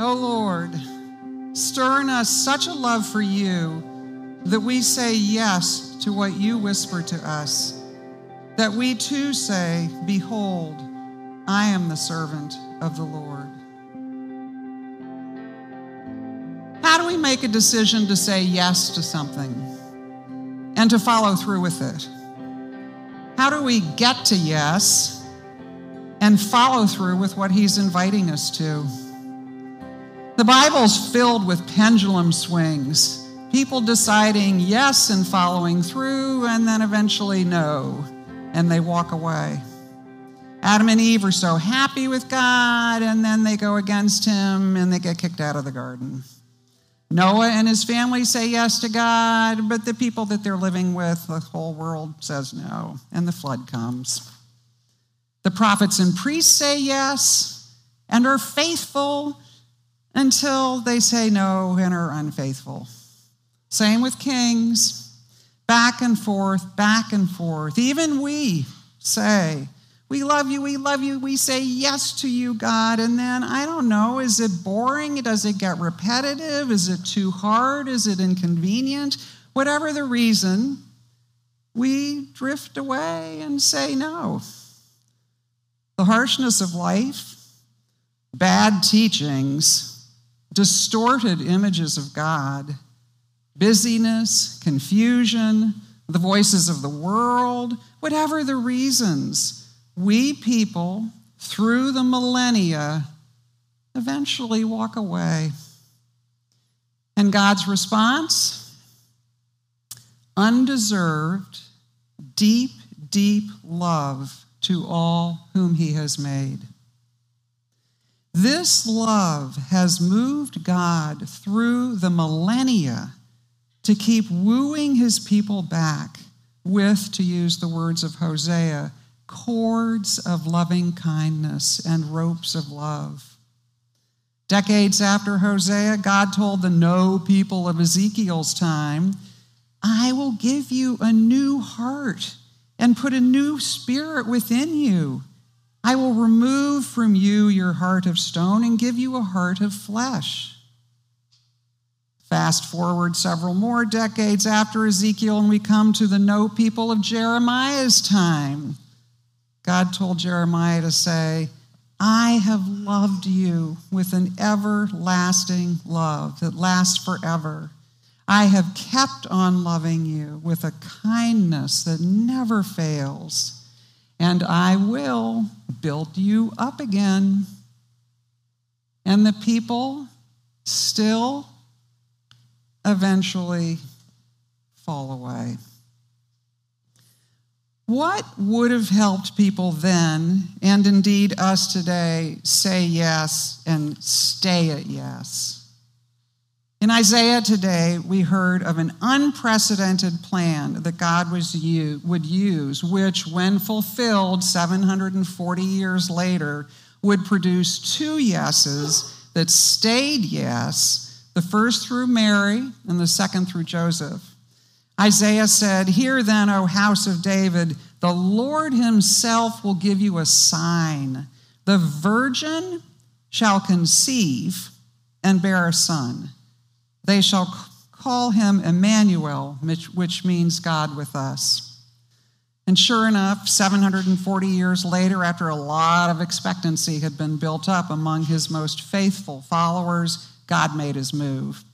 O Lord, stir in us such a love for you that we say yes to what you whisper to us, that we too say, Behold, I am the servant of the Lord. How do we make a decision to say yes to something and to follow through with it? How do we get to yes and follow through with what He's inviting us to? The Bible's filled with pendulum swings, people deciding yes and following through, and then eventually no, and they walk away. Adam and Eve are so happy with God, and then they go against Him and they get kicked out of the garden. Noah and his family say yes to God, but the people that they're living with, the whole world says no, and the flood comes. The prophets and priests say yes and are faithful until they say no and are unfaithful. Same with kings, back and forth, back and forth. Even we say, we love you, we love you, we say yes to you, God. And then, I don't know, is it boring? Does it get repetitive? Is it too hard? Is it inconvenient? Whatever the reason, we drift away and say no. The harshness of life, bad teachings, distorted images of God, busyness, confusion, the voices of the world, whatever the reasons we people, through the millennia, eventually walk away. And God's response? Undeserved, deep, deep love to all whom He has made. This love has moved God through the millennia to keep wooing His people back with, to use the words of Hosea, cords of loving kindness and ropes of love. Decades after Hosea, God told the no people of Ezekiel's time, I will give you a new heart and put a new spirit within you. I will remove from you your heart of stone and give you a heart of flesh. Fast forward several more decades after Ezekiel, and we come to the no people of Jeremiah's time. God told Jeremiah to say, I have loved you with an everlasting love that lasts forever. I have kept on loving you with a kindness that never fails, and I will build you up again. And the people still eventually fall away. What would have helped people then, and indeed us today, say yes and stay at yes? In Isaiah today, we heard of an unprecedented plan that God was, would use, which, when fulfilled 740 years later, would produce two yeses that stayed yes, the first through Mary and the second through Joseph. Isaiah said, Hear then, O house of David, the Lord himself will give you a sign. The virgin shall conceive and bear a son. They shall call him Emmanuel, which means God with us. And sure enough, 740 years later, after a lot of expectancy had been built up among his most faithful followers, God made his move.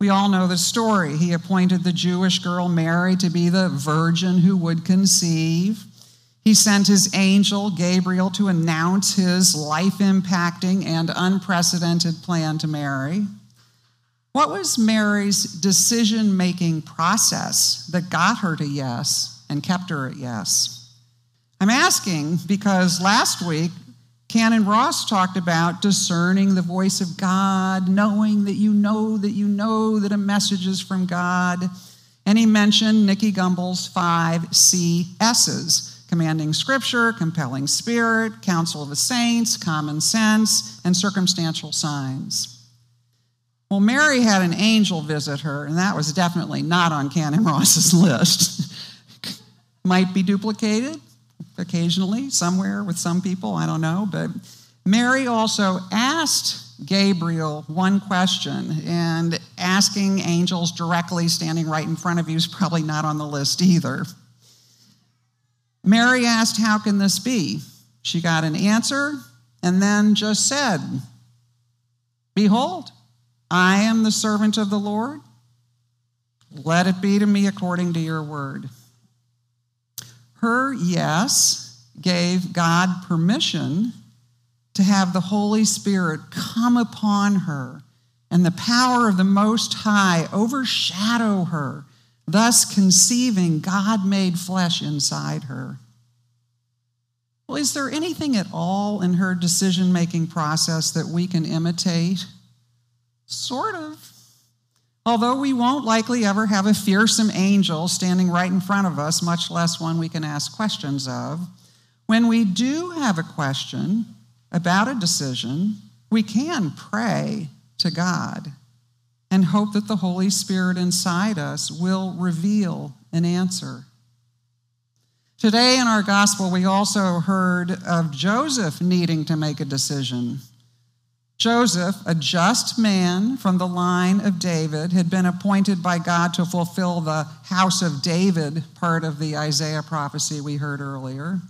We all know the story. He appointed the Jewish girl Mary to be the virgin who would conceive. He sent his angel, Gabriel, to announce his life impacting and unprecedented plan to Mary. What was Mary's decision making process that got her to yes and kept her at yes? I'm asking because last week Canon Ross talked about discerning the voice of God, knowing that you know that you know that a message is from God. And he mentioned Nicky Gumbel's five CS's commanding scripture, compelling spirit, counsel of the saints, common sense, and circumstantial signs. Well, Mary had an angel visit her, and that was definitely not on Canon Ross's list. Might be duplicated, occasionally somewhere with some people, I don't know. But Mary also asked Gabriel one question, and asking angels directly standing right in front of you is probably not on the list either. Mary asked, How can this be? She got an answer and then just said, Behold, I am the servant of the Lord. Let it be to me according to your word. Her yes gave God permission to have the Holy Spirit come upon her and the power of the Most High overshadow her, thus conceiving God made flesh inside her. Well, is there anything at all in her decision making process that we can imitate? Sort of. Although we won't likely ever have a fearsome angel standing right in front of us, much less one we can ask questions of, when we do have a question about a decision, we can pray to God and hope that the Holy Spirit inside us will reveal an answer. Today in our gospel, we also heard of Joseph needing to make a decision. Joseph, a just man from the line of David, had been appointed by God to fulfill the house of David part of the Isaiah prophecy we heard earlier.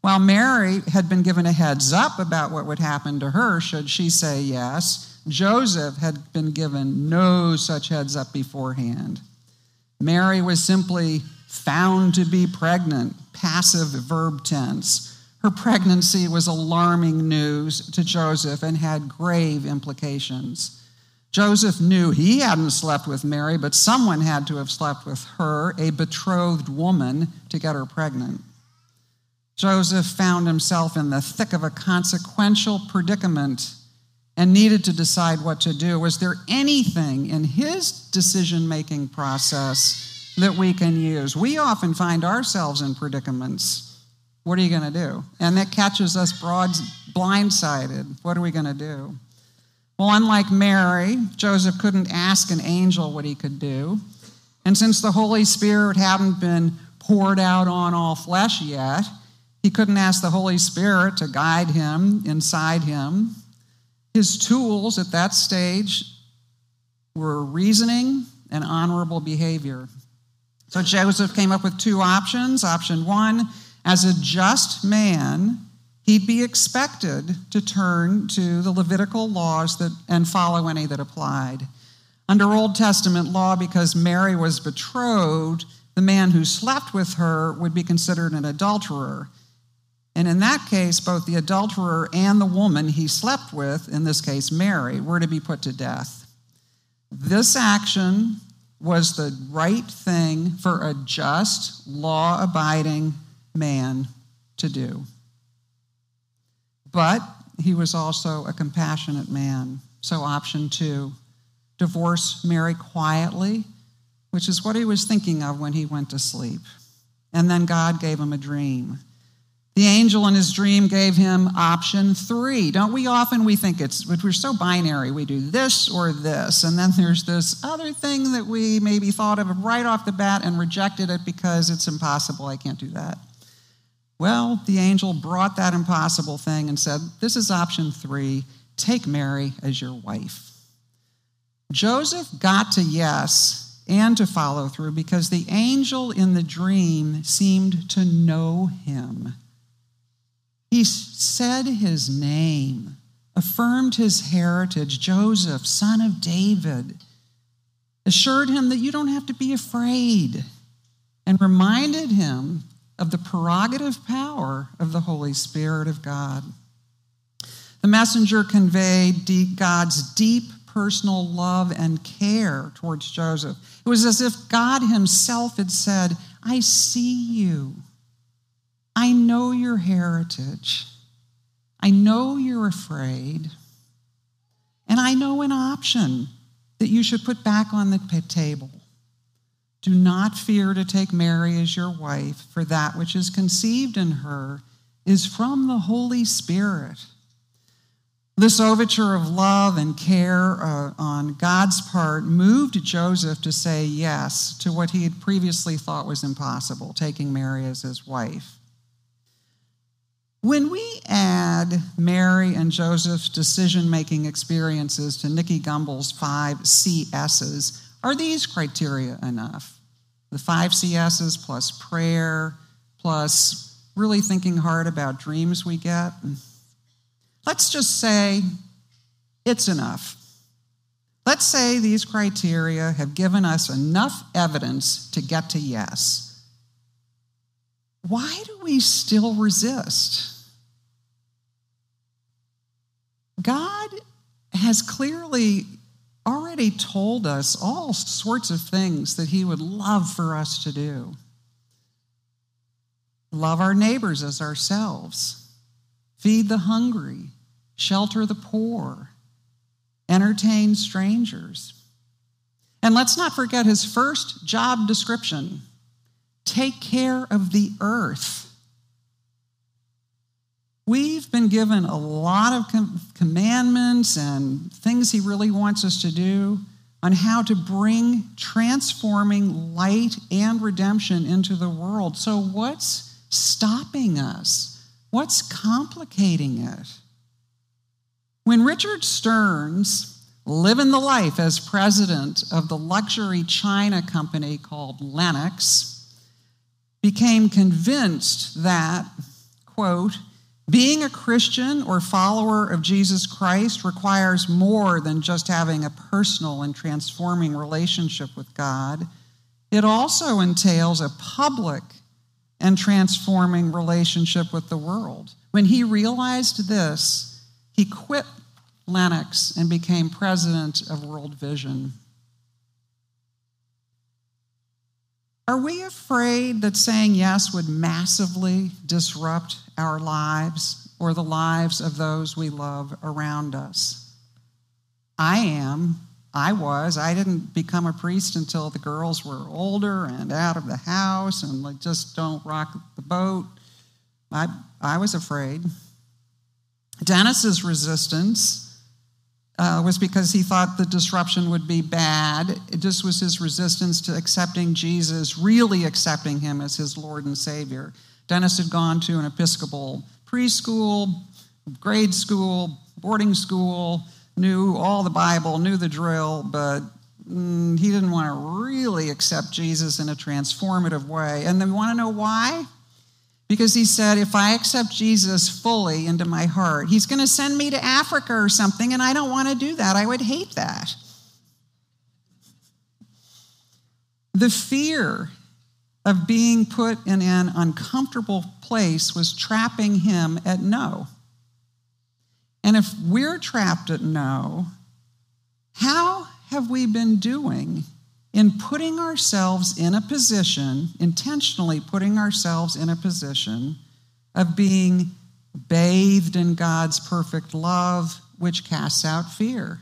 While Mary had been given a heads up about what would happen to her should she say yes, Joseph had been given no such heads up beforehand. Mary was simply found to be pregnant, passive verb tense her pregnancy was alarming news to Joseph and had grave implications. Joseph knew he hadn't slept with Mary, but someone had to have slept with her, a betrothed woman, to get her pregnant. Joseph found himself in the thick of a consequential predicament and needed to decide what to do. Was there anything in his decision making process that we can use? We often find ourselves in predicaments what are you going to do? And that catches us broad, blindsided. What are we going to do? Well, unlike Mary, Joseph couldn't ask an angel what he could do. And since the Holy Spirit hadn't been poured out on all flesh yet, he couldn't ask the Holy Spirit to guide him inside him. His tools at that stage were reasoning and honorable behavior. So Joseph came up with two options. Option one, as a just man, he'd be expected to turn to the Levitical laws that, and follow any that applied. Under Old Testament law, because Mary was betrothed, the man who slept with her would be considered an adulterer. And in that case, both the adulterer and the woman he slept with, in this case Mary, were to be put to death. This action was the right thing for a just, law abiding man to do. But he was also a compassionate man. So, option two divorce Mary quietly, which is what he was thinking of when he went to sleep. And then God gave him a dream. The angel in his dream gave him option three. Don't we often we think it's we're so binary, we do this or this, and then there's this other thing that we maybe thought of right off the bat and rejected it because it's impossible. I can't do that. Well, the angel brought that impossible thing and said, This is option three take Mary as your wife. Joseph got to yes and to follow through because the angel in the dream seemed to know him. He said his name, affirmed his heritage, Joseph, son of David, assured him that you don't have to be afraid, and reminded him of the prerogative power of the Holy Spirit of God. The messenger conveyed God's deep personal love and care towards Joseph. It was as if God Himself had said, I see you. I know your heritage. I know you're afraid. And I know an option that you should put back on the table. Do not fear to take Mary as your wife, for that which is conceived in her is from the Holy Spirit. This overture of love and care uh, on God's part moved Joseph to say yes to what he had previously thought was impossible, taking Mary as his wife. When we add Mary and Joseph's decision making experiences to Nicky Gumbel's five CSs, are these criteria enough? The five CSs plus prayer, plus really thinking hard about dreams we get? Let's just say it's enough. Let's say these criteria have given us enough evidence to get to yes. Why do we still resist? God has clearly already told us all sorts of things that He would love for us to do. Love our neighbors as ourselves, feed the hungry, shelter the poor, entertain strangers. And let's not forget his first job description take care of the earth. We've been given a lot of com- commandments and things he really wants us to do on how to bring transforming light and redemption into the world. So, what's stopping us? What's complicating it? When Richard Stearns, living the life as president of the luxury China company called Lenox, became convinced that, quote, being a Christian or follower of Jesus Christ requires more than just having a personal and transforming relationship with God. It also entails a public and transforming relationship with the world. When he realized this, he quit Lenox and became president of World Vision. Are we afraid that saying yes would massively disrupt our lives or the lives of those we love around us? I am. I was. I didn't become a priest until the girls were older and out of the house and like just don't rock the boat. I, I was afraid. Dennis's resistance uh, was because he thought the disruption would be bad. It just was his resistance to accepting Jesus, really accepting him as his Lord and Savior. Dennis had gone to an Episcopal preschool, grade school, boarding school, knew all the Bible, knew the drill, but mm, he didn't want to really accept Jesus in a transformative way. And then want to know why? Because he said, if I accept Jesus fully into my heart, he's going to send me to Africa or something, and I don't want to do that. I would hate that. The fear of being put in an uncomfortable place was trapping him at no. And if we're trapped at no, how have we been doing in putting ourselves in a position, intentionally putting ourselves in a position of being bathed in God's perfect love, which casts out fear.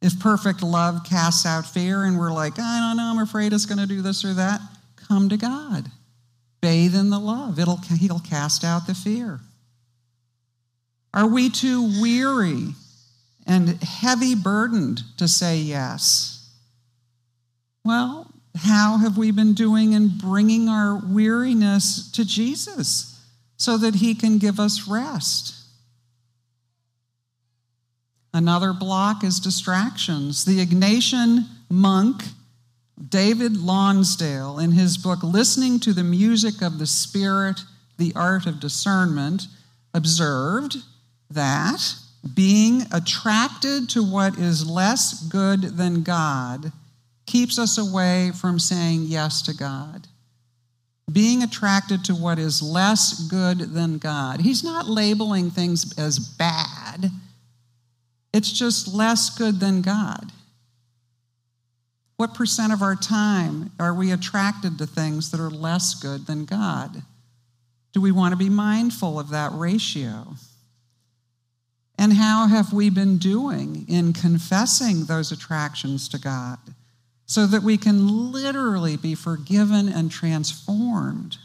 If perfect love casts out fear and we're like, I don't know, I'm afraid it's going to do this or that, come to God. Bathe in the love. It'll, he'll cast out the fear. Are we too weary and heavy burdened to say yes? Well, how have we been doing in bringing our weariness to Jesus so that he can give us rest? Another block is distractions. The Ignatian monk, David Lonsdale, in his book Listening to the Music of the Spirit, The Art of Discernment, observed that being attracted to what is less good than God keeps us away from saying yes to God. Being attracted to what is less good than God. He's not labeling things as bad, it's just less good than God. What percent of our time are we attracted to things that are less good than God? Do we want to be mindful of that ratio? And how have we been doing in confessing those attractions to God? So that we can literally be forgiven and transformed.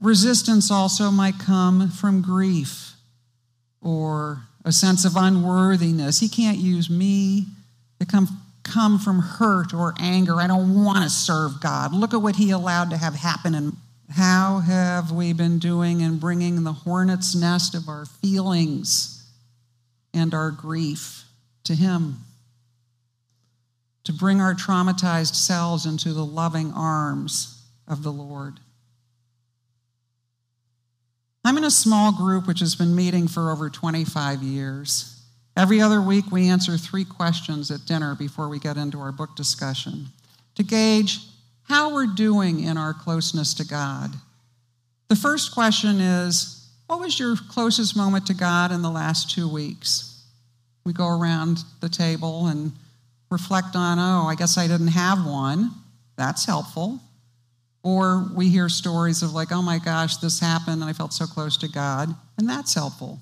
Resistance also might come from grief or a sense of unworthiness. He can't use me. It come, come from hurt or anger. I don't want to serve God. Look at what he allowed to have happen and How have we been doing in bringing the hornet's nest of our feelings and our grief to Him? To bring our traumatized selves into the loving arms of the Lord. I'm in a small group which has been meeting for over 25 years. Every other week, we answer three questions at dinner before we get into our book discussion to gauge how we're doing in our closeness to God. The first question is What was your closest moment to God in the last two weeks? We go around the table and reflect on, oh, I guess I didn't have one. That's helpful. Or we hear stories of, like, oh my gosh, this happened and I felt so close to God, and that's helpful.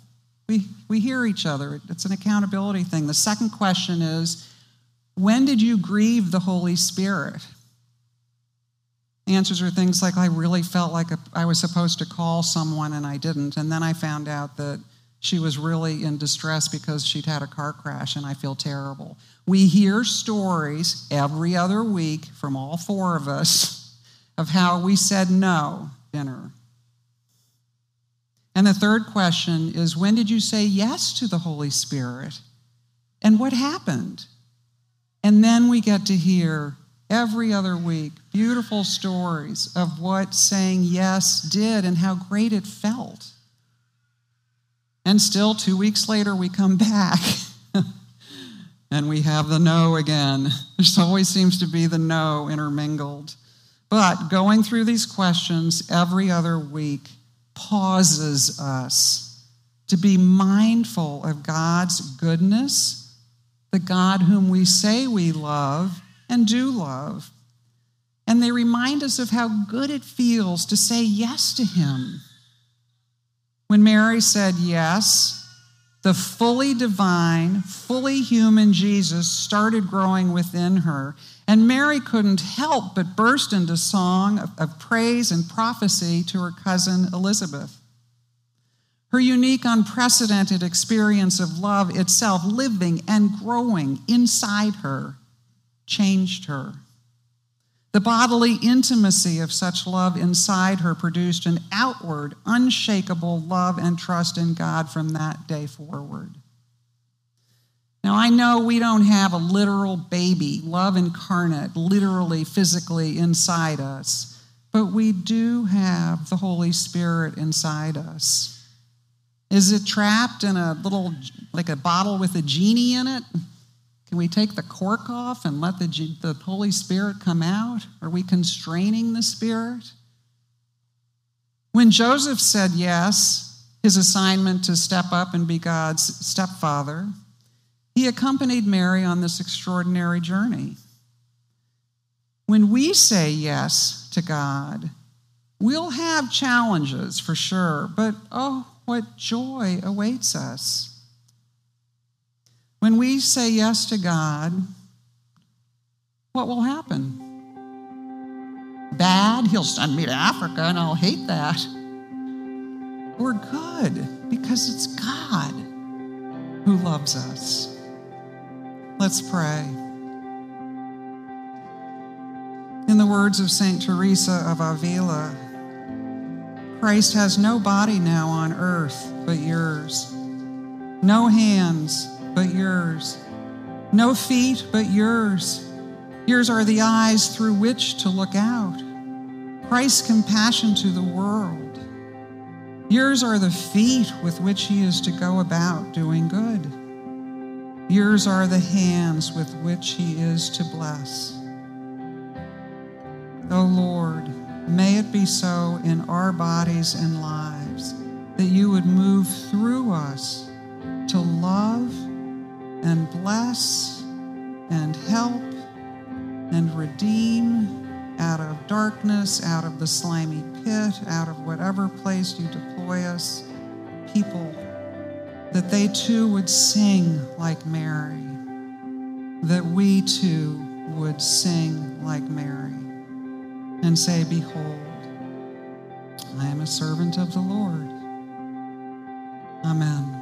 We, we hear each other. It's an accountability thing. The second question is, when did you grieve the Holy Spirit? Answers are things like, I really felt like I was supposed to call someone and I didn't. And then I found out that she was really in distress because she'd had a car crash and I feel terrible. We hear stories every other week from all four of us of how we said no dinner. And the third question is when did you say yes to the Holy Spirit? And what happened? And then we get to hear every other week beautiful stories of what saying yes did and how great it felt. And still, two weeks later, we come back and we have the no again. There always seems to be the no intermingled. But going through these questions every other week pauses us to be mindful of God's goodness, the God whom we say we love and do love. And they remind us of how good it feels to say yes to Him. When Mary said yes, the fully divine, fully human Jesus started growing within her. And Mary couldn't help but burst into song of, of, praise and prophecy to her cousin Elizabeth. Her unique, unprecedented experience of love itself, living and growing inside her, changed her. The bodily intimacy of such love inside her produced an outward, unshakable love and trust in God from that day forward. Now, I know we don't have a literal baby, love incarnate, literally, physically inside us, but we do have the Holy Spirit inside us. Is it trapped in a little, like a bottle with a genie in it? Can we take the cork off and let the, the Holy Spirit come out? Are we constraining the Spirit? When Joseph said yes, his assignment to step up and be God's stepfather, he accompanied Mary on this extraordinary journey. When we say yes to God, we'll have challenges for sure, but oh, what joy awaits us. When we say yes to God, what will happen? Bad, he'll send me to Africa and I'll hate that. We're good because it's God who loves us. Let's pray. In the words of St. Teresa of Avila, Christ has no body now on earth but yours, no hands but yours, no feet but yours. Yours are the eyes through which to look out. Christ's compassion to the world. Yours are the feet with which he is to go about doing good. Yours are the hands with which he is to bless. O Lord, may it be so in our bodies and lives that you would move through us to love and bless and help and redeem out of darkness, out of the slimy pit, out of whatever place you deploy us, people that they too would sing like Mary, that we too would sing like Mary and say, Behold, I am a servant of the Lord. Amen.